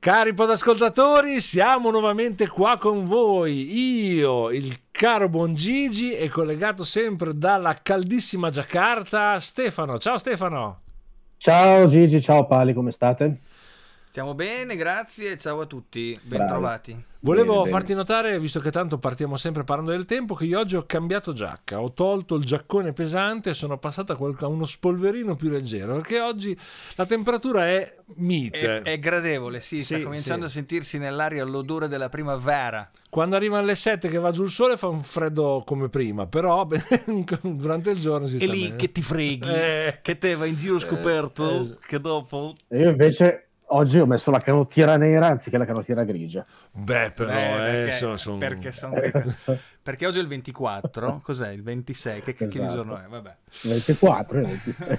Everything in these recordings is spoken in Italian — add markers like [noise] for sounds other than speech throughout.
Cari podascoltatori, siamo nuovamente qua con voi. Io, il caro buon Gigi e collegato sempre dalla caldissima Giacarta, Stefano. Ciao Stefano. Ciao Gigi, ciao Pali, come state? Stiamo bene, grazie. Ciao a tutti, bentrovati. Volevo bene, farti bene. notare, visto che tanto partiamo sempre parlando del tempo, che io oggi ho cambiato giacca, ho tolto il giaccone pesante e sono passata a uno spolverino più leggero, perché oggi la temperatura è mite. È, è gradevole, sì, sì, sta cominciando sì. a sentirsi nell'aria l'odore della primavera. Quando arriva alle 7 che va giù il sole fa un freddo come prima, però [laughs] durante il giorno si sta E lì bene. che ti freghi, eh, che te vai in giro scoperto, eh, che dopo... io invece Oggi ho messo la canottiera nera anziché la canottiera grigia. Beh, però, Beh, perché, eh, sono, sono... Perché, sono... [laughs] perché, oggi è il 24, [laughs] cos'è? Il 26? Che, esatto. che giorno è? Vabbè. 24 e 26.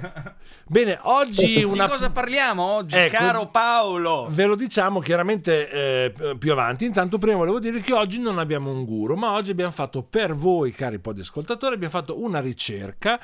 Bene, oggi una... Di cosa parliamo oggi, ecco, caro Paolo? Ve lo diciamo chiaramente eh, più avanti. Intanto prima volevo dire che oggi non abbiamo un guru, ma oggi abbiamo fatto per voi, cari podascoltatori, abbiamo fatto una ricerca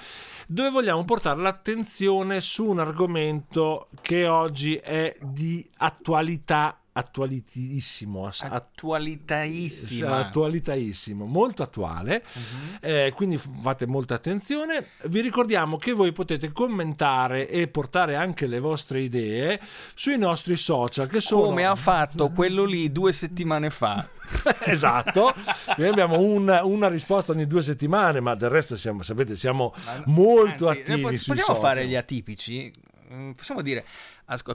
dove vogliamo portare l'attenzione su un argomento che oggi è di attualità attualitissimo attualitaissimo attualitaissimo molto attuale. Uh-huh. eh, quindi fate molta attenzione. Vi ricordiamo che voi potete commentare e portare anche le vostre idee sui nostri social che sono come ha fatto [laughs] quello lì due settimane fa. [laughs] Esatto. Noi abbiamo una, una, risposta ogni due settimane ma del resto siamo, sapete siamo molto Anzi, attivi possiamo fare gli atipici? Mm, possiamo dire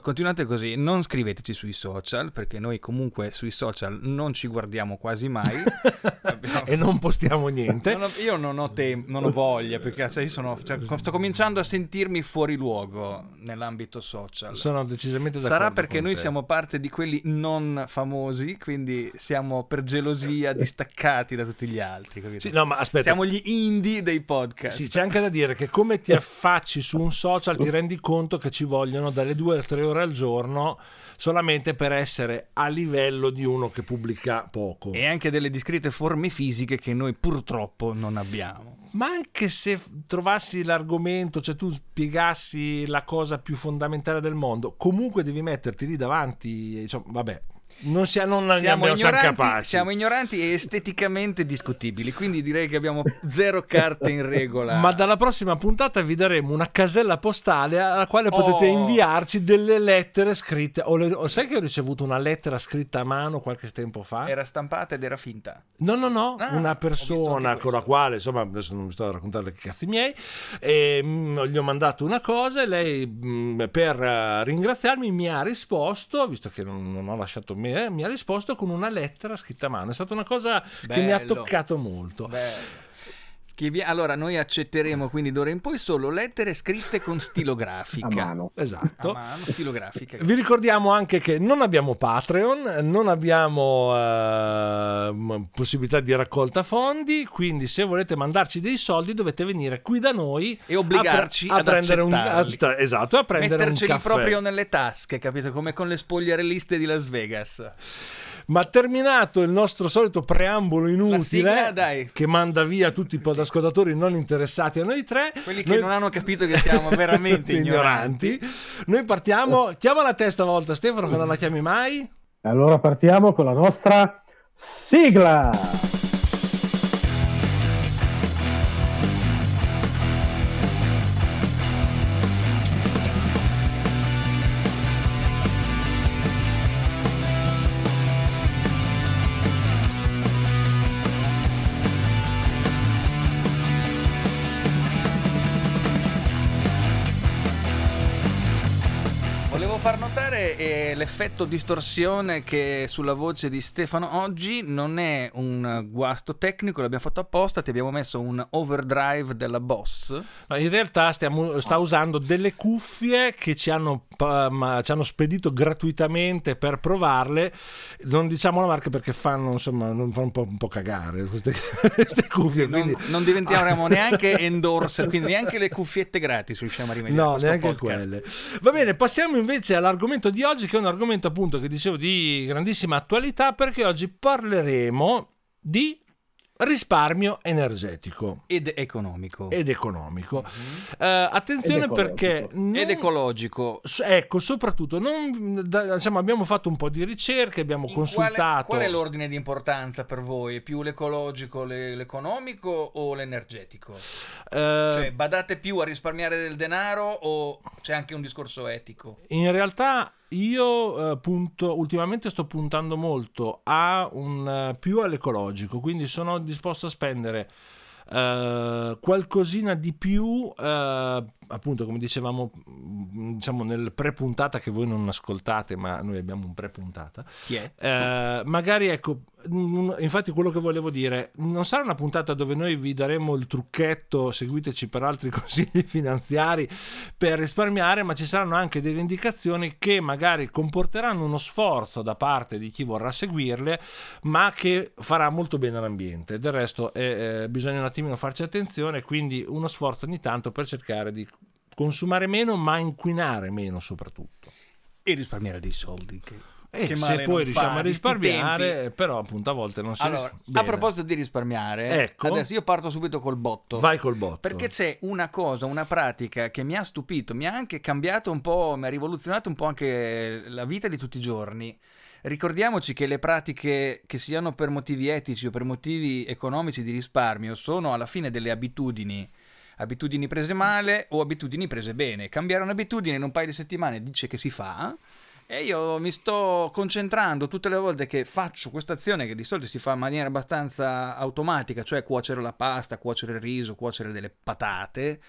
continuate così, non scriveteci sui social perché noi comunque sui social non ci guardiamo quasi mai [laughs] Abbiamo... e non postiamo niente. non ho, io non ho, te- non ho voglia perché cioè, sono, cioè, sto cominciando a sentirmi fuori luogo nell'ambito social. Sono decisamente d'accordo. Sarà perché noi te. siamo parte di quelli non famosi, quindi siamo per gelosia distaccati da tutti gli altri. Sì, no, ma aspetta. Siamo gli indie dei podcast. Sì, c'è anche da dire che come ti affacci su un social ti rendi conto che ci vogliono dalle due tre ore al giorno solamente per essere a livello di uno che pubblica poco. E anche delle discrete forme fisiche che noi purtroppo non abbiamo. Ma anche se trovassi l'argomento, cioè tu spiegassi la cosa più fondamentale del mondo, comunque devi metterti lì davanti, cioè, vabbè, non, sia, non siamo, ignoranti, siamo ignoranti e esteticamente discutibili, quindi direi che abbiamo zero carte in regola. Ma dalla prossima puntata vi daremo una casella postale alla quale potete oh. inviarci delle lettere scritte. O, le, o sai che ho ricevuto una lettera scritta a mano qualche tempo fa? Era stampata ed era finta. No, no, no, ah, una persona con la quale, insomma, adesso non mi sto a raccontare le cazzi miei, e, mh, mm, gli ho mandato una cosa e lei mh, mm, per uh, ringraziarmi mi ha risposto, visto che non, non ho lasciato me eh, mi ha risposto con una lettera scritta a mano. È stata una cosa Bello. che mi ha toccato molto. Bello. Allora, noi accetteremo quindi d'ora in poi solo lettere scritte con stilografica. A mano. Esatto. A mano, stilografica. Vi ricordiamo anche che non abbiamo Patreon, non abbiamo uh, possibilità di raccolta fondi, quindi se volete mandarci dei soldi dovete venire qui da noi e obbligarci a, pre- a prendere un a, esatto, a prendere Metterceli un caffè. proprio nelle tasche, capito? Come con le spogliarelliste di Las Vegas. Ma terminato il nostro solito preambolo inutile sigla, che manda via tutti i podascoltatori non interessati a noi tre, quelli che noi... non hanno capito che siamo veramente [laughs] ignoranti. Noi partiamo, chiama la testa a volta Stefano che non la chiami mai. Allora partiamo con la nostra sigla. L'effetto distorsione che sulla voce di Stefano oggi non è un guasto tecnico, l'abbiamo fatto apposta, ti abbiamo messo un overdrive della Boss. No, in realtà stiamo, sta usando delle cuffie che ci hanno, um, ci hanno, spedito gratuitamente per provarle. Non diciamo la marca perché fanno, insomma, fanno un, po', un po' cagare queste, [laughs] queste cuffie. Non, quindi... non diventiamo [laughs] neanche endorser, quindi neanche le cuffiette gratis riusciamo a rimediare. No, neanche podcast. quelle. Va bene, passiamo invece all'argomento di oggi che è un argomento appunto che dicevo di grandissima attualità perché oggi parleremo di risparmio energetico ed economico. ed economico. Eh, attenzione Ed perché non- Ed ecologico. ecco, soprattutto non, da- diciamo, abbiamo fatto un po' di ricerche, abbiamo In consultato Qual è, qual è l'ordine di importanza per voi? Più l'ecologico, le- l'economico o l'energetico? eh, Cioè, badate più a risparmiare del denaro o c'è anche un discorso etico? In realtà io eh, punto, ultimamente sto puntando molto un eh, più all'ecologico, quindi sono disposto a spendere eh, qualcosina di più, eh, appunto come dicevamo mh, diciamo nel pre-puntata che voi non ascoltate, ma noi abbiamo un pre-puntata. Chi è? Eh, magari ecco, mm, infatti quello che volevo dire, non sarà una puntata dove noi vi daremo il trucchetto, seguiteci per altri [laughs] consigli finanziari per risparmiare, ma ci saranno anche delle indicazioni che magari comporteranno uno sforzo da parte di chi vorrà seguirle, ma che farà molto bene all'ambiente. Del resto eh, eh, bisogna un attimino farci attenzione, quindi uno sforzo ogni tanto per cercare di consumare meno, ma inquinare meno soprattutto. E risparmiare dei soldi. Che, E che se poi riusciamo a risparmiare, però appunto a volte non si Allora, ris- a proposito di risparmiare, Ecco. adesso io parto subito col botto. vai col botto. Perché c'è una cosa, una pratica che mi ha stupito, mi ha anche cambiato un po', mi ha rivoluzionato un po' anche la vita di tutti i giorni. Ricordiamoci che le pratiche, che siano per motivi etici o per motivi economici di risparmio, sono alla fine delle abitudini. Abitudini prese male o abitudini prese bene. Cambiare un'abitudine in un paio di settimane dice che si fa. E io mi sto concentrando tutte le volte che faccio questa azione, che di solito si fa in maniera abbastanza automatica, cioè cuocere la pasta, cuocere il riso, cuocere delle patate.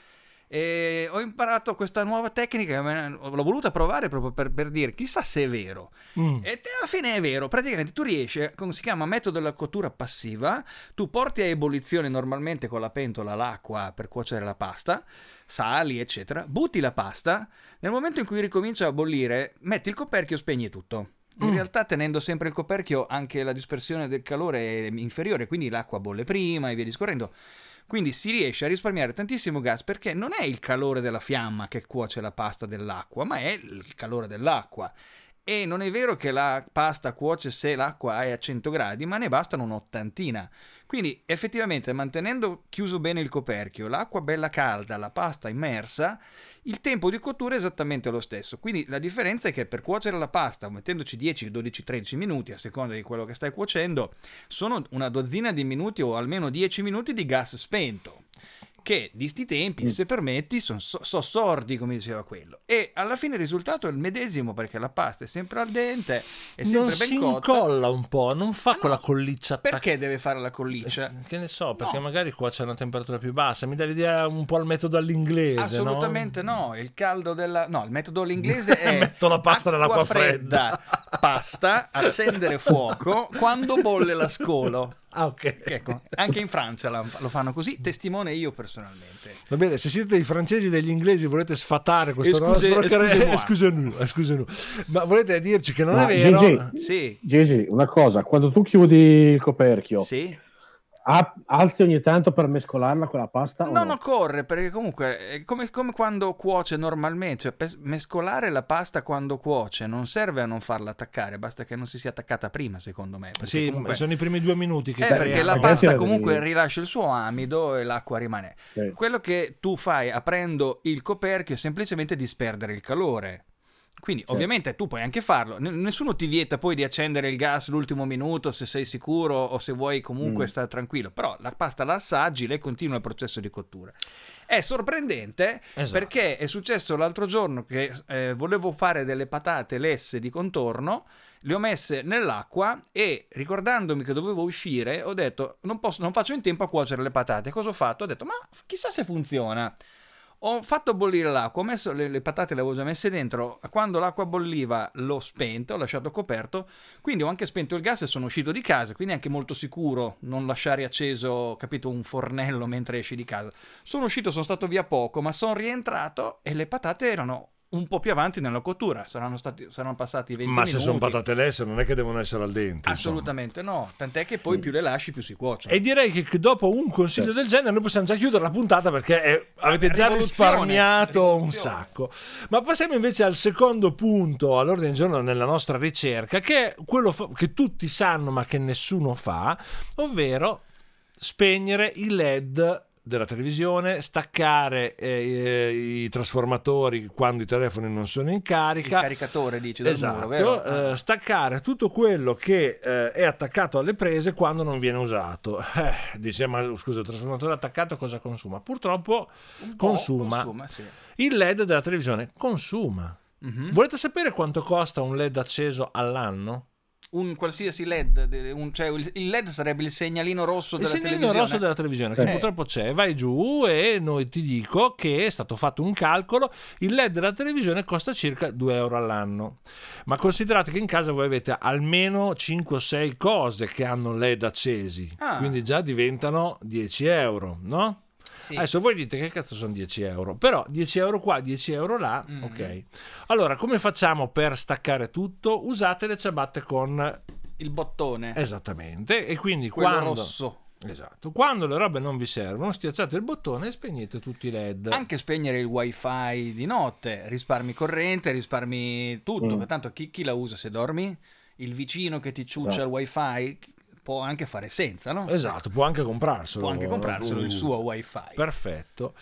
E ho imparato questa nuova tecnica, l'ho voluta provare proprio per, per dire chissà se è vero. Mm. E alla fine è vero, praticamente tu riesci, come si chiama metodo della cottura passiva, tu porti a ebollizione normalmente con la pentola l'acqua per cuocere la pasta, sali eccetera, butti la pasta, nel momento in cui ricomincia a bollire metti il coperchio e spegni tutto. In Mm. realtà tenendo sempre il coperchio anche la dispersione del calore è inferiore, quindi l'acqua bolle prima e via discorrendo. Quindi si riesce a risparmiare tantissimo gas perché non è il calore della fiamma che cuoce la pasta dell'acqua, ma è il calore dell'acqua. E non è vero che la pasta cuoce se l'acqua è a 100 gradi, ma ne bastano un'ottantina. Quindi effettivamente mantenendo chiuso bene il coperchio, l'acqua bella calda, la pasta immersa, il tempo di cottura è esattamente lo stesso. Quindi la differenza è che per cuocere la pasta, mettendoci 10, 12, 13 minuti a seconda di quello che stai cuocendo, sono una dozzina di minuti o almeno 10 minuti di gas spento. Che di sti tempi, se permetti, sono so, sordi, come diceva quello. E alla fine il risultato è il medesimo perché la pasta è sempre al dente, è sempre non ben si cotta. incolla un po', non fa no. quella colliccia. Perché deve fare la colliccia? Eh, Che ne so, perché No. magari cuoce a una temperatura più bassa. Mi dà l'idea un po' al metodo all'inglese. Assolutamente no? il caldo della... No, il metodo all'inglese [laughs] è... Metto la pasta acqua nell'acqua fredda. pasta, accendere fuoco quando bolle la scolo. Ah, ok. Ecco, anche in Francia lo fanno così, testimone io personalmente. Va bene, se siete dei francesi e degli inglesi volete sfatare questo Excuse- nostro scusami. Ma volete dirci che non Ma, è vero? Gigi, Sì, Gigi, una cosa, quando tu chiudi il coperchio, sì. A- alzi ogni tanto per mescolarla con la pasta? Non no? occorre perché comunque è come, come quando cuoce normalmente, cioè mescolare la pasta quando cuoce non serve a non farla attaccare, basta che non si sia attaccata prima secondo me. Sì, comunque- sono i primi due minuti che Eh, perché la pasta la comunque rilascia il suo amido e l'acqua rimane. Sì. Quello che tu fai aprendo il coperchio è semplicemente disperdere il calore. Quindi ovviamente tu puoi anche farlo, N- nessuno ti vieta poi di accendere il gas l'ultimo minuto se sei sicuro o se vuoi comunque Mm. stare tranquillo, però la pasta la assaggi, lei continua il processo di cottura. È sorprendente Esatto. perché è successo l'altro giorno che eh, volevo fare delle patate lesse di contorno, le ho messe nell'acqua e ricordandomi che dovevo uscire ho detto non, posso, non faccio in tempo a cuocere le patate. Cosa ho fatto? Ho detto ma chissà se funziona. Ho fatto bollire l'acqua, ho messo le, le patate, le avevo già messe dentro. Quando l'acqua bolliva l'ho spento, ho lasciato coperto. Quindi ho anche spento il gas e sono uscito di casa. Quindi è anche molto sicuro non lasciare acceso, capito, un fornello mentre esci di casa. Sono uscito, sono stato via poco, ma sono rientrato e le patate erano un po' più avanti nella cottura. Saranno, stati, saranno passati 20 Ma minuti. se sono patate lesse non è che devono essere al dente. insomma. Assolutamente no. Tant'è che poi più le lasci, più si cuociono. E direi che dopo un consiglio del genere noi possiamo già chiudere la puntata perché è- avete già risparmiato un sacco. Ma passiamo invece al secondo punto all'ordine del giorno nella nostra ricerca, che è quello che tutti sanno ma che nessuno fa, ovvero spegnere i LED della televisione, staccare eh, i trasformatori quando i telefoni non sono in Il carica. caricatore dice Esatto, muro, eh, staccare tutto quello che eh, è attaccato alle prese quando non viene usato. [laughs] Eh, dice, ma scusa, il trasformatore attaccato cosa consuma? Purtroppo consuma. consuma, sì. il LED della televisione consuma. Mhm. Volete sapere quanto costa un LED acceso all'anno? Un qualsiasi LED, un- cioè il il LED sarebbe il segnalino rosso Il della segnalino televisione. rosso della televisione, che Eh. purtroppo c'è, vai giù e noi ti dico che è stato fatto un calcolo, il LED della televisione costa circa 2 euro all'anno, ma considerate che in casa voi avete almeno 5 o 6 cose che hanno LED accesi, Ah. quindi già diventano 10 euro, no? Sì. Adesso voi dite che cazzo sono 10 euro, però 10 euro qua, 10 euro là, Mm. ok. Allora, come facciamo per staccare tutto? Usate le ciabatte con... il bottone, Esattamente, e quindi quello quando... rosso. Esatto. Quando le robe non vi servono, schiacciate il bottone e spegnete tutti i LED. Anche spegnere il wifi di notte, risparmi corrente, risparmi tutto, Mm. pertanto chi, chi la usa se dormi? Il vicino che ti ciuccia Esatto. il wifi può anche fare senza, no? Esatto, può anche comprarselo. Può anche comprarselo il Uh, suo wifi. Perfetto.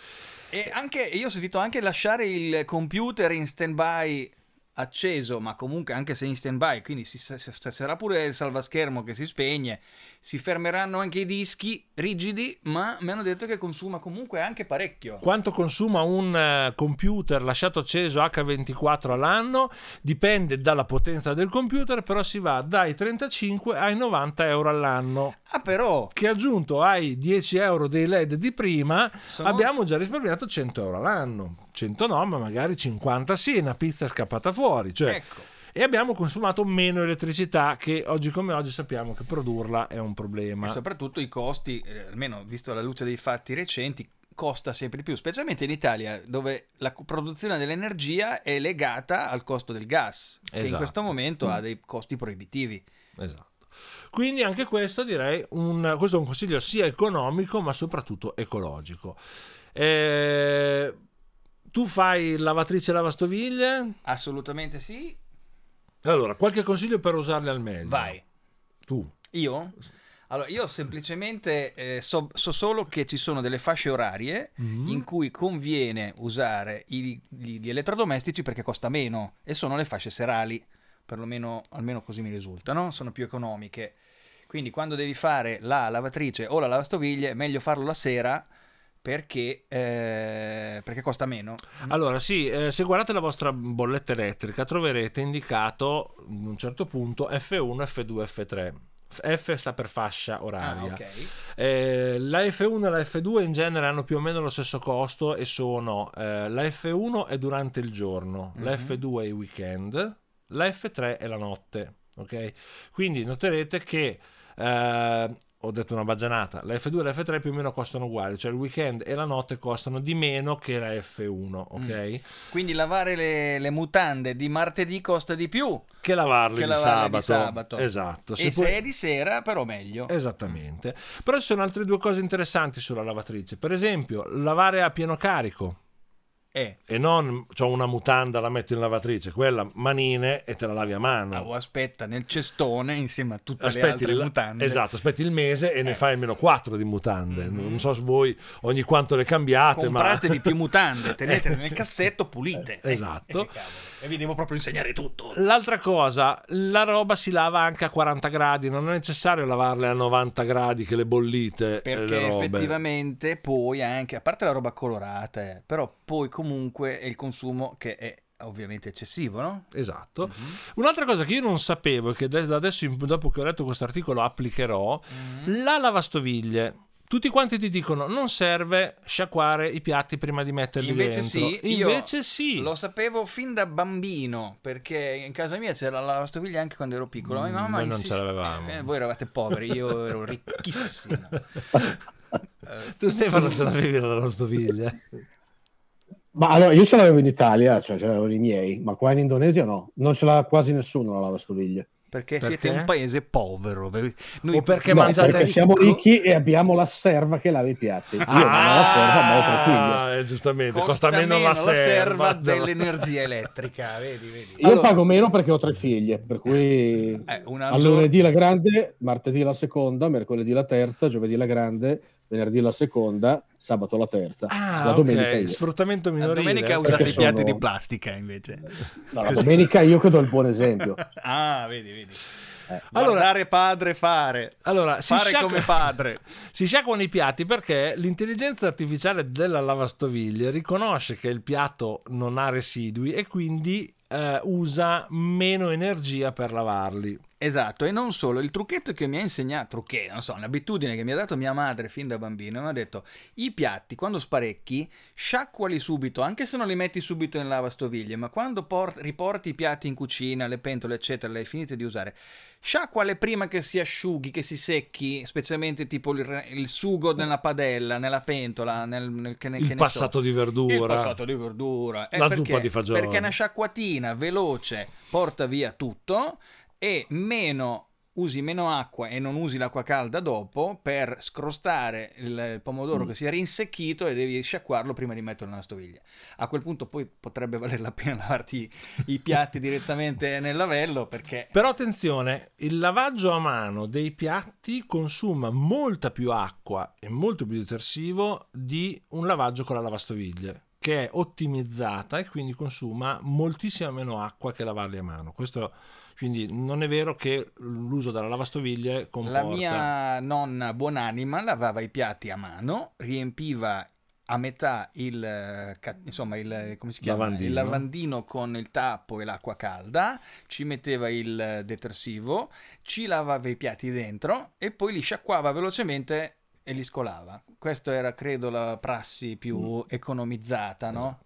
E anche, io ho sentito anche lasciare il computer in stand-by acceso, ma comunque anche se in stand-by, quindi si, sarà pure il salvaschermo che si spegne, si fermeranno anche i dischi rigidi, ma mi hanno detto che consuma comunque anche parecchio. Quanto consuma un eh, computer lasciato acceso H24 all'anno dipende dalla potenza del computer, però si va dai 35 ai 90 euro all'anno. Ah però, Che aggiunto ai 10 euro dei LED di prima, Sono- abbiamo già risparmiato 100 euro all'anno. 100 no, ma magari 50 sì, una pizza è scappata fuori. Cioè, ecco, e abbiamo consumato meno elettricità che oggi come oggi sappiamo che produrla è un problema. e soprattutto i costi, eh, almeno visto alla luce dei fatti recenti, costa sempre di più, specialmente in Italia dove la produzione dell'energia è legata al costo del gas, che in Esatto. questo momento ha dei costi proibitivi. Esatto. Quindi anche questo direi un, questo è un consiglio sia economico ma soprattutto ecologico. Eh, tu fai lavatrice e lavastoviglie? Assolutamente sì, Allora, qualche consiglio per usarle al meglio. vai. Tu. Io? Allora, io semplicemente eh, so, so solo che ci sono delle fasce orarie Mhm. in cui conviene usare i- gli, gli elettrodomestici perché costa meno e sono le fasce serali, perlomeno almeno così mi risultano, sono più economiche. Quindi quando devi fare la lavatrice o la lavastoviglie è meglio farlo la sera perché, eh, perché costa meno. Allora, sì, eh, se guardate la vostra bolletta elettrica troverete indicato in un certo punto F1, F2, F3. F sta per fascia Ah, oraria. ok. Eh, la F1 e la F2 in genere hanno più o meno lo stesso costo e sono eh, la F1 è durante il giorno, la Mhm. F2 è i weekend, la F3 è la notte. Ok? Quindi noterete che eh, ho detto una baggianata, la F2 e la F3 più o meno costano uguali, cioè il weekend e la notte costano di meno che la F1, ok? Quindi lavare le, le mutande di martedì costa di più Che lavarli che di lavarle sabato. di sabato. Esatto. e Se se è di sera però meglio. Esattamente. Però ci sono altre due cose interessanti sulla lavatrice. Per esempio, lavare a pieno carico. Eh. E non ho una mutanda, la metto in lavatrice, quella manine e te la lavi a mano. Ah, o aspetta nel cestone insieme a tutte le Aspetti altre il, mutande. esatto, aspetti il mese e ne Eh. fai almeno quattro di mutande. Mhm. Non so se voi ogni quanto le cambiate, Compratevi ma più mutande, [laughs] tenetele nel cassetto, pulite. Esatto. Eh. E vi devo proprio insegnare tutto. L'altra cosa, la roba si lava anche a 40 gradi, non è necessario lavarle a 90 gradi che le bollite. eh, le Perché robe. effettivamente poi anche, a parte la roba colorata, eh, però poi comunque è il consumo che è ovviamente eccessivo, no? Esatto. Mhm. Un'altra cosa che io non sapevo e che da adesso, in- dopo che ho letto questo articolo, applicherò, Mhm. la lavastoviglie. Tutti quanti ti dicono non serve sciacquare i piatti prima di metterli Invece dentro. sì, io Invece sì. Lo sapevo fin da bambino, perché in casa mia c'era la lavastoviglie anche quando ero piccolo. Ma Mm, mia mamma noi non ce l'avevamo. eh, voi eravate poveri, io ero ricchissimo. [laughs] Tu Stefano ce l'avevi la lavastoviglie? [laughs] Ma allora, io ce l'avevo in Italia, cioè ce l'avevano i miei, ma qua in Indonesia no. Non ce l'ha quasi nessuno la lavastoviglie. Perché, Perché? siete un paese povero. Noi- O perché No, mangiate perché siamo ricchi e abbiamo la serva che lava i piatti. Io non ho la serva, ma ho tre figli. Ah, eh, giustamente, costa, meno, la serva, dell'energia elettrica, vedi, vedi. Io Allora- pago meno perché ho tre figlie, per cui Eh, una a giorno- lunedì la grande, martedì la seconda, mercoledì la terza, giovedì la grande, venerdì la seconda, sabato la terza. Ah, la domenica ok, io. sfruttamento La minorile. domenica Perché usate i piatti sono- di plastica invece. No, la domenica io che do il buon esempio. [laughs] Ah, vedi, vedi. Eh. Allora- Guardare padre fare. Allora, si fare sciacqua- come padre. [laughs] Si sciacquano i piatti perché l'intelligenza artificiale della lavastoviglie riconosce che il piatto non ha residui e quindi eh, usa meno energia per lavarli. Esatto, e non solo, il trucchetto che mi ha insegnato, trucchetto, non so, un'abitudine che mi ha dato mia madre fin da bambino, mi ha detto, i piatti quando sparecchi, sciacquali subito, anche se non li metti subito in lavastoviglie, ma quando por- riporti i piatti in cucina, le pentole, eccetera, le hai finite di usare, sciacquale prima che si asciughi, che si secchi, specialmente tipo il, il sugo nella padella, nella pentola, nel, nel- che ne, che Il passato so. di verdura. Il passato di verdura. Eh, La perché? zuppa di fagioli. Perché una sciacquatina veloce porta via tutto e meno usi meno acqua e non usi l'acqua calda dopo per scrostare il, pomodoro Mm. che si è rinsecchito e devi sciacquarlo prima di metterlo nella stoviglia. A quel punto poi potrebbe valere la pena [laughs] lavarti i piatti direttamente nel lavello perché Però attenzione, il lavaggio a mano dei piatti consuma molta più acqua e molto più detersivo di un lavaggio con la lavastoviglie, che è ottimizzata e quindi consuma moltissima meno acqua che lavarli a mano. Questo quindi non è vero che l'uso della lavastoviglie comporta la mia nonna buonanima lavava i piatti a mano, riempiva a metà il, eh, insomma, il, chiama? Lavandino. il lavandino con il tappo e l'acqua calda, ci metteva il eh, detersivo, ci lavava i piatti dentro e poi li sciacquava velocemente e li scolava. Questa era, credo, la prassi più economizzata, no?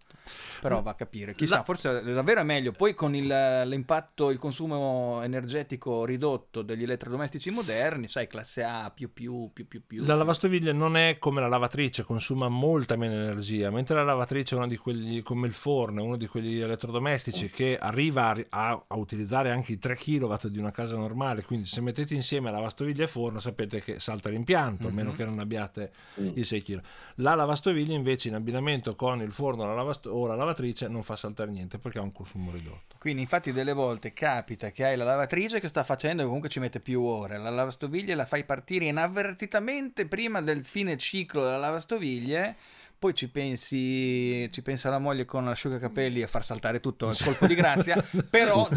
Però va a capire, chissà, La- forse davvero è meglio. Poi con il- l'impatto, il consumo energetico ridotto degli elettrodomestici moderni, sai, classe A, più più, più più più. La lavastoviglie non è come la lavatrice, consuma molta meno energia, mentre la lavatrice è uno di quelli come il forno, è uno di quegli elettrodomestici che arriva a, a- a utilizzare anche i 3 kW di una casa normale, quindi se mettete insieme lavastoviglie e forno sapete che salta l'impianto, a meno Mhm. che non abbiate Mm. i 6 kg. La lavastoviglie invece in abbinamento con il forno la lavasto- o la lavatrice non fa saltare niente perché ha un consumo ridotto. Quindi infatti delle volte capita che hai la lavatrice che sta facendo e comunque ci mette più ore, la lavastoviglie la fai partire inavvertitamente prima del fine ciclo della lavastoviglie, poi ci pensi, ci pensa la moglie con l'asciugacapelli a far saltare tutto il colpo di grazia, [laughs] però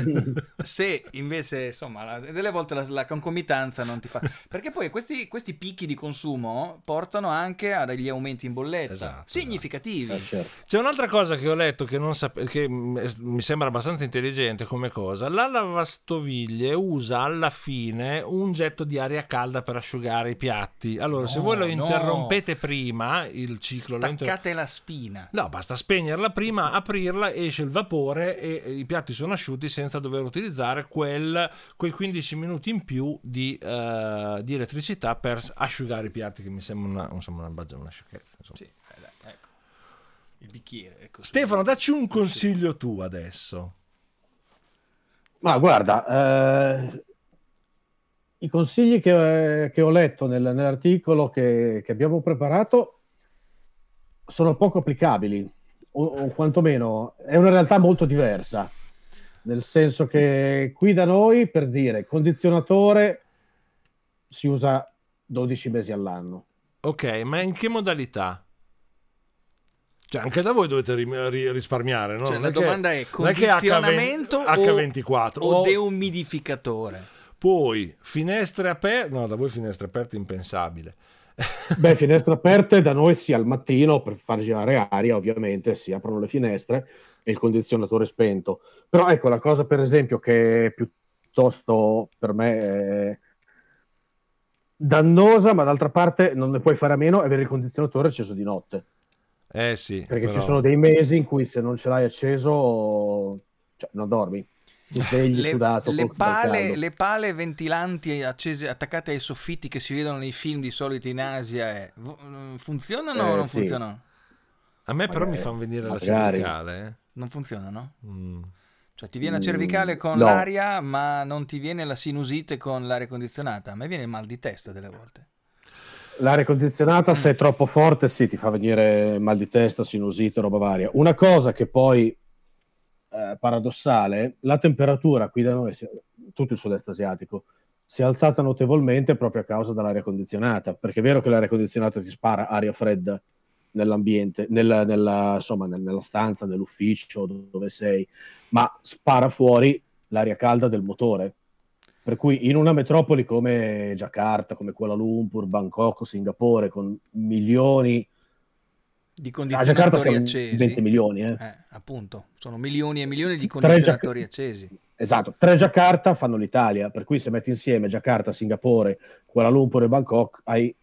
se invece insomma la- delle volte la, la concomitanza non ti fa... Perché poi questi, questi picchi di consumo portano anche a degli aumenti in bolletta, Esatto, significativi. Eh, certo. C'è un'altra cosa che ho letto che, non sape- che mi sembra abbastanza intelligente come cosa. La lavastoviglie usa alla fine un getto di aria calda per asciugare i piatti. Allora, se No, voi lo no. interrompete prima il ciclo, inter- Staccate la spina. No, basta spegnerla prima, aprirla, esce il vapore e i piatti sono asciutti senza dover utilizzare quel- quei 15 minuti in più di, eh, di elettricità per asciugare i piatti, che mi sembra una, insomma, una, baggia- una sciocchezza. insomma. Sì, eh, dai, ecco. Il bicchiere. Ecco. Stefano, dacci un consiglio tu adesso. Ma guarda, eh, i consigli che, che ho letto nel- nell'articolo che, che abbiamo preparato sono poco applicabili, o, o quantomeno è una realtà molto diversa, nel senso che qui da noi, per dire, condizionatore si usa 12 mesi all'anno. Ok, ma in che modalità? Cioè, anche da voi dovete ri- ri- risparmiare, no? Cioè, Non la è che- domanda è non è che condizionamento H20 o- H24 o o deumidificatore? poi finestre aperte. No, da voi finestre aperte impensabile. [laughs] Beh, finestre aperte da noi sia al mattino per far girare aria, ovviamente, si aprono le finestre e il condizionatore spento. Però ecco, la cosa per esempio che piuttosto per me è dannosa, ma d'altra parte non ne puoi fare a meno, è avere il condizionatore acceso di notte. Eh sì, Perché però- ci sono dei mesi in cui se non ce l'hai acceso, cioè, non dormi. Svegli Le, sudato. le pale, le pale ventilanti accese, attaccate ai soffitti che si vedono nei film di solito in Asia eh, vo- funzionano o Eh, non sì. funzionano? A me però Magari- mi fanno venire la magari. cervicale. Non funzionano? eh. Mm. Cioè ti viene la cervicale con Mm, no. l'aria, ma non ti viene la sinusite con l'aria condizionata. A me viene il mal di testa delle volte. L'aria condizionata, Mm. se è troppo forte, sì, ti fa venire mal di testa, sinusite, roba varia. Una cosa che poi eh, paradossale, la temperatura qui da noi, tutto il sud-est asiatico, si è alzata notevolmente proprio a causa dell'aria condizionata, perché è vero che l'aria condizionata ti spara aria fredda nell'ambiente, nella, nella- insomma, nel- nella stanza, nell'ufficio, dove sei, ma spara fuori l'aria calda del motore. Per cui in una metropoli come Jakarta, come Kuala Lumpur, Bangkok, Singapore, con milioni, Di condizionatori Jakarta Ah, in accesi. 20 milioni, eh. Eh, appunto, sono milioni e milioni di condizionatori Jac- accesi. Esatto, tre Jakarta fanno l'Italia, per cui se metti insieme Jakarta, Singapore, Kuala Lumpur e Bangkok hai,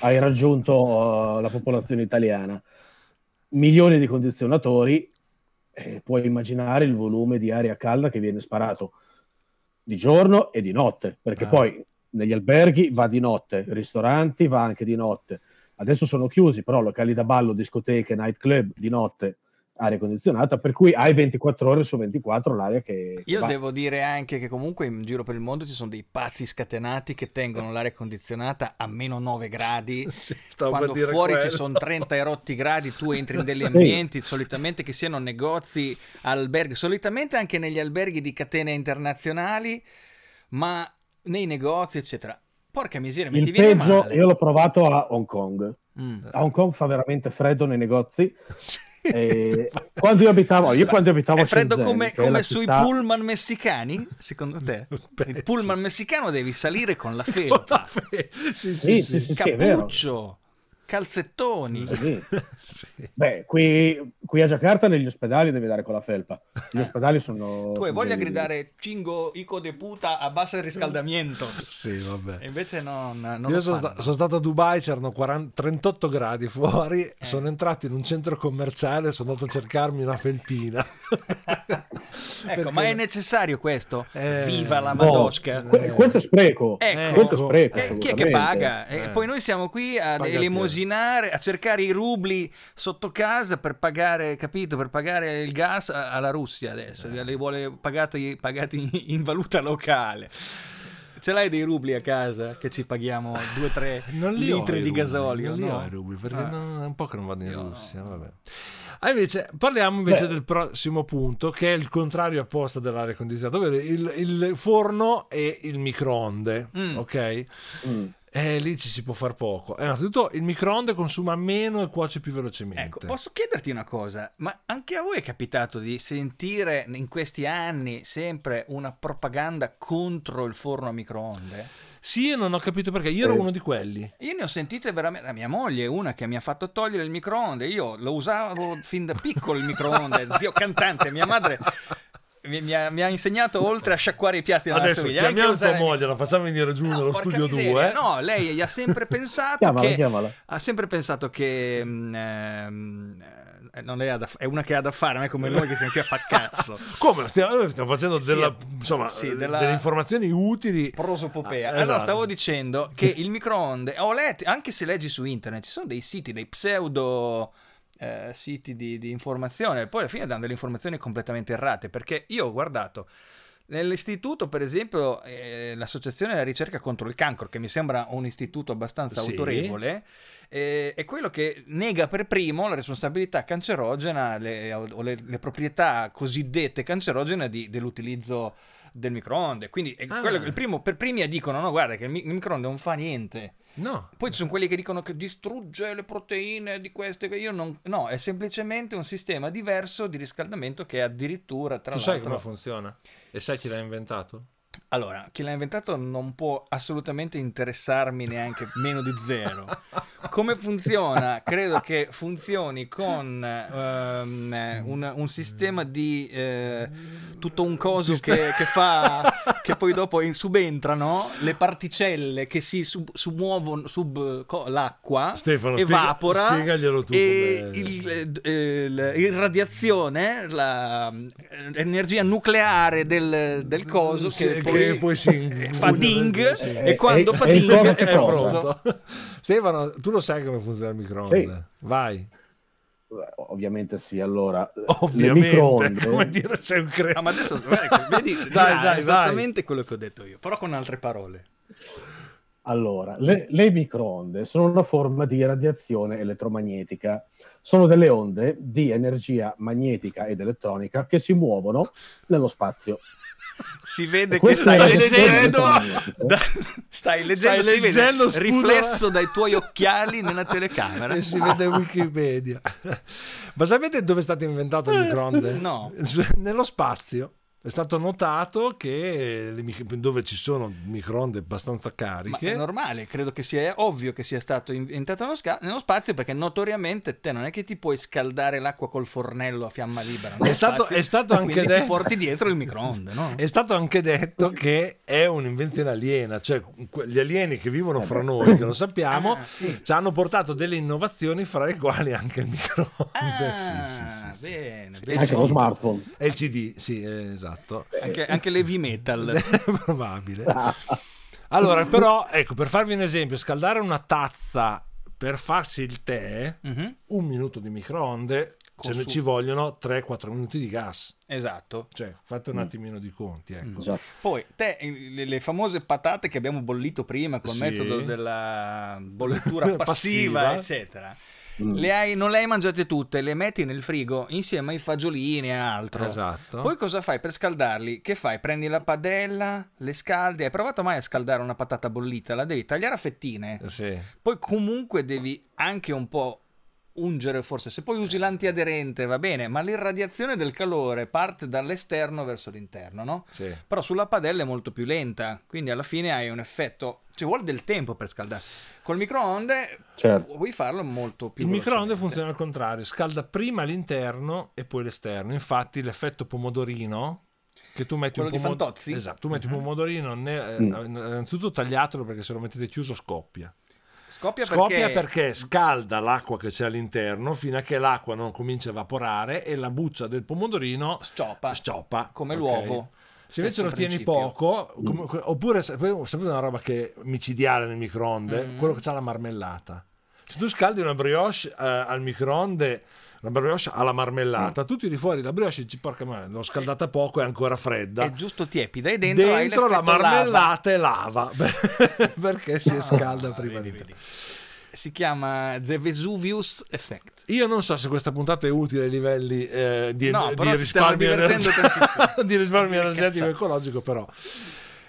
hai raggiunto uh, la popolazione italiana. Milioni di condizionatori, eh, puoi immaginare il volume di aria calda che viene sparato di giorno e di notte, perché Ah. poi negli alberghi va di notte, ristoranti va anche di notte. Adesso sono chiusi, però locali da ballo, discoteche, nightclub di notte, aria condizionata, per cui hai 24 ore su 24 l'aria che... Io va. devo dire anche che comunque in giro per il mondo ci sono dei pazzi scatenati che tengono l'aria condizionata a meno 9 gradi. [laughs] Sì, stavo Quando per dire fuori ci quello. sono 30 erotti gradi, tu entri in [laughs] degli ambienti, solitamente che siano negozi, alberghi, solitamente anche negli alberghi di catene internazionali, ma nei negozi, eccetera. Porca miseria, mi ti Il viene peggio, male. io l'ho provato a Hong Kong. Mm. A Hong Kong fa veramente freddo nei negozi. [laughs] E quando io abitavo, io quando abitavo È freddo Shenzhen, come, come sui città- pullman messicani, secondo te? Il pullman messicano devi salire con la [laughs] felpa, sì, sì, Sì, sì. sì, sì, sì, è vero. cappuccio, calzettoni. Sì. [laughs] Sì. Beh, qui, qui a Jakarta negli ospedali devi dare con la felpa. Gli ospedali sono... Tu hai voglia di dei- gridare cingo hijo de puta a basso riscaldamento. Sì, vabbè. E invece no, no, non Io sono, sta- sono stato a Dubai, c'erano 40 38 gradi fuori, Eh. sono entrato in un centro commerciale, sono andato a cercarmi una felpina. [laughs] Ecco, ma è necessario questo? Eh, Viva la No, Madosca! que- questo è spreco. Ecco. Questo è spreco. Eh, chi è che paga? E Eh. poi noi siamo qui a elemosinare, a cercare i rubli sotto casa per pagare, capito? Per pagare il gas alla Russia adesso. Eh. Li vuole pagati, pagati in valuta locale. Ce l'hai dei rubli a casa che ci paghiamo 2-3 [laughs] Non li ho litri di rubli, gasolio? Non li no? ho i rubli perché Ah. non- è un po' che non vado in Io Russia. no. Vabbè. Ah, invece, parliamo invece Beh. del prossimo punto, che è il contrario apposta dell'aria condizionata, ovvero il, il forno e il microonde. Mm. Ok? Mm. E lì ci si può far poco. Eh, innanzitutto, il microonde consuma meno e cuoce più velocemente. Ecco, posso chiederti una cosa? Ma anche a voi è capitato di sentire in questi anni sempre una propaganda contro il forno a microonde? Sì, io non ho capito perché. Io ero Sì. uno di quelli. Io ne ho sentite veramente. La mia moglie è una che mi ha fatto togliere il microonde. Io lo usavo fin da piccolo il microonde, zio cantante. Mia madre mi, mi ha, mi ha insegnato oltre a sciacquare i piatti nella Adesso anche chiamiamo tua usare- moglie, la facciamo venire giù No, nello studio miseria, 2. No, lei gli ha sempre [laughs] pensato Chiamala, che chiamala. ha sempre pensato che ehm, eh, non è, da- è una che ha da fare, non è come noi che siamo qui a far cazzo. [laughs] Come? Stiamo, stiamo facendo Sì, della- insomma, sì, eh, della- delle informazioni utili. prosopopea. Ah, Allora, esatto. stavo dicendo che il microonde, ho letto, anche se leggi su internet, ci sono dei siti, dei pseudo eh, siti di, di informazione, poi alla fine danno delle informazioni completamente errate, perché io ho guardato nell'istituto, per esempio, eh, l'Associazione della ricerca contro il cancro, che mi sembra un istituto abbastanza Sì. autorevole, eh, è quello che nega per primo la responsabilità cancerogena le- o le, le proprietà cosiddette cancerogene di- dell'utilizzo del microonde. Quindi è Ah. quello che il primo, per primi dicono: no, guarda, che il, mi- il microonde non fa niente. No. Poi ci sono quelli che dicono che distrugge le proteine di queste. Io non. No, è semplicemente un sistema diverso di riscaldamento che addirittura tra Tu sai l'altro. come funziona? E sai chi l'ha inventato? Allora, chi l'ha inventato non può assolutamente interessarmi neanche meno di zero. Come funziona? Credo che funzioni con eh, un, un sistema di eh, tutto un coso che, che fa che poi dopo subentrano le particelle che si sub- sumuovono sub co- l'acqua, Stefano, spiega- evapora spiegaglielo tu e il, eh, il- irradiazione, la eh, nucleare del, del coso che poi, poi si eh, fa ding Sì. e quando fa ding è cosa? pronto. [laughs] Stefano, tu lo sai come funziona il microonde? Sì. Vai. Ovviamente sì, allora ovviamente [laughs] come dire c'è un cre... no, ma adesso vedi, [laughs] dai, dai, esattamente quello che ho detto io, però con altre parole. Allora, le, le, microonde sono una forma di radiazione elettromagnetica. Sono delle onde di energia magnetica ed elettronica che si muovono nello spazio. Si vede che stai leggendo, da, stai leggendo, stai leggendo vede, riflesso dai tuoi occhiali nella telecamera. E si vede Wikipedia. Ma sapete dove è stato inventato il microonde? No. Nello spazio è stato notato che dove ci sono microonde abbastanza cariche. Ma è normale, credo che sia ovvio che sia stato inventato nello, sca- nello, spazio perché notoriamente te non è che ti puoi scaldare l'acqua col fornello a fiamma libera. È stato, spazio, è stato, anche detto. Ti porti dietro il microonde, no? [laughs] È stato anche detto che è un'invenzione aliena, cioè gli alieni che vivono fra noi, che lo sappiamo, ah, sì. ci hanno portato delle innovazioni, fra le quali anche il microonde. Ah, sì, sì, bene, bene. Anche lo smartphone. E il CD, sì, esatto esatto. Anche, anche l'heavy metal. [laughs] probabile. Allora, però, ecco, per farvi un esempio, scaldare una tazza per farsi il tè, uh-huh. un minuto di microonde, ne ci vogliono 3-4 minuti di gas. Esatto. Cioè, fate un mm. attimino di conti. Ecco. Esatto. Poi, te, le, le, famose patate che abbiamo bollito prima col sì. metodo della bollitura [laughs] passiva, passiva, eccetera Mm. Le hai, non le hai mangiate tutte, le metti nel frigo insieme ai fagiolini e altro. Esatto. Poi cosa fai per scaldarli? Che fai? Prendi la padella, le scaldi. Hai provato mai a scaldare una patata bollita? La devi tagliare a fettine. Sì. Poi comunque devi anche un po' ungere forse, se poi usi l'antiaderente va bene, ma l'irradiazione del calore parte dall'esterno verso l'interno, no? Sì. Però sulla padella è molto più lenta, quindi alla fine hai un effetto, ci vuole del tempo per scaldare. Col microonde certo. puoi farlo molto più Il microonde funziona al contrario, scalda prima l'interno e poi l'esterno. Infatti l'effetto pomodorino che tu metti Quello un pomodorino esatto, tu metti uh-huh. un pomodorino ne... mm. innanzitutto tagliatelo perché se lo mettete chiuso scoppia. Scoppia, Scoppia perché... perché... scalda l'acqua che c'è all'interno fino a che l'acqua non comincia a evaporare e la buccia del pomodorino scioppa, scioppa come okay. l'uovo. Se invece lo tieni poco, come, oppure sapete una roba che è micidiale nel microonde, mm. quello che ha la marmellata. Se tu scaldi una brioche eh, al microonde la brioche alla marmellata, mm. tu tiri fuori la brioche e dici porca ma l'ho scaldata poco, è ancora fredda. È giusto tiepida e dentro, dentro la marmellata lava. è lava [laughs] perché si scalda ah, prima vedi, di vedi. Si chiama The Vesuvius Effect. Io non so se questa puntata è utile ai livelli eh, di, no, di, risparmio energetico, [laughs] di risparmio energetico e ecologico, però.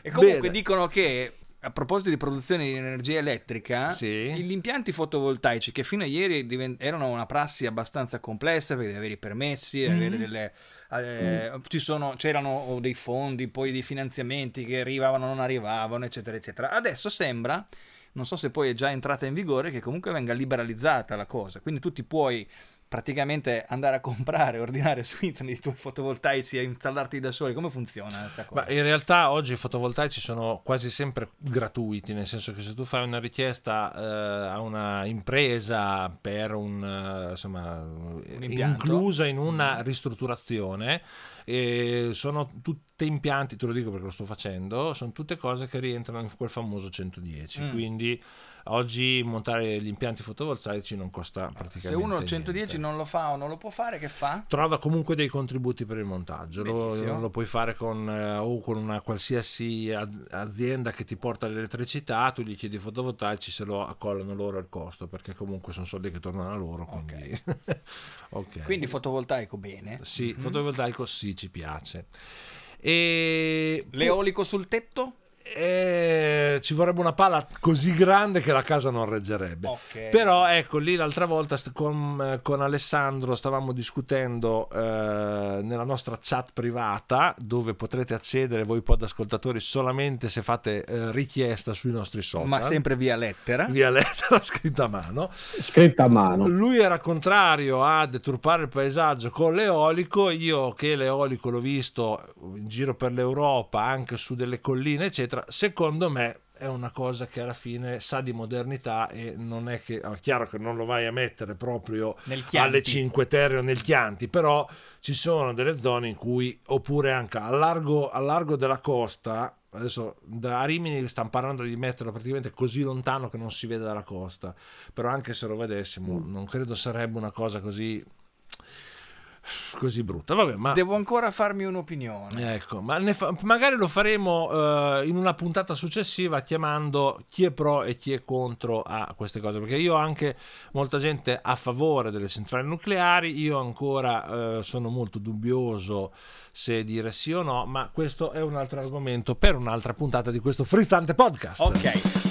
E comunque Bene. dicono che a proposito di produzione di energia elettrica, sì. gli impianti fotovoltaici che fino a ieri divent- erano una prassi abbastanza complessa perché devi avere i permessi, mm. avere delle, eh, mm. sono, c'erano dei fondi, poi dei finanziamenti che arrivavano, non arrivavano, eccetera, eccetera. Adesso sembra, non so se poi è già entrata in vigore, che comunque venga liberalizzata la cosa, quindi tu ti puoi praticamente andare a comprare, [laughs] ordinare su internet i tuoi fotovoltaici e installarti da soli, come funziona questa cosa? In realtà oggi i fotovoltaici sono quasi sempre gratuiti, nel senso che se tu fai una richiesta eh, a una impresa per un, eh, insomma, un inclusa in una mm. ristrutturazione, e sono tutti impianti, te lo dico perché lo sto facendo, sono tutte cose che rientrano in quel famoso 110, mm. quindi Oggi montare gli impianti fotovoltaici non costa praticamente Se uno 110 niente. non lo fa o non lo può fare, che fa? Trova comunque dei contributi per il montaggio. Lo, lo, puoi fare con, eh, o con una qualsiasi azienda che ti porta l'elettricità, tu gli chiedi fotovoltaici, se lo accollano loro al costo, perché comunque sono soldi che tornano a loro. Quindi, okay. [laughs] okay. quindi fotovoltaico bene. Sì, mm-hmm. fotovoltaico sì, ci piace. E... L'eolico sul tetto? Eh, ci vorrebbe una pala così grande che la casa non reggerebbe. Okay. Però ecco lì l'altra volta con, con Alessandro stavamo discutendo eh, nella nostra chat privata dove potrete accedere voi podascoltatori solamente se fate eh, richiesta sui nostri social. Ma sempre via lettera. Via lettera [laughs] scritta a mano. Scritta a mano. Lui era contrario a deturpare il paesaggio con l'eolico, io che l'eolico l'ho visto in giro per l'Europa anche su delle colline eccetera eccetera, secondo me è una cosa che alla fine sa di modernità e non è che, è chiaro che non lo vai a mettere proprio alle 5 Terre o nel Chianti, però ci sono delle zone in cui, oppure anche al largo, al largo della costa, adesso da Rimini stanno parlando di metterlo praticamente così lontano che non si vede dalla costa, però anche se lo vedessimo mm. non credo sarebbe una cosa così così brutta. Vabbè, ma... Devo ancora farmi un'opinione. Ecco, ma fa... magari lo faremo uh, in una puntata successiva chiamando chi è pro e chi è contro a queste cose, perché io ho anche molta gente a favore delle centrali nucleari, io ancora uh, sono molto dubbioso se dire sì o no, ma questo è un altro argomento per un'altra puntata di questo frizzante podcast. Ok.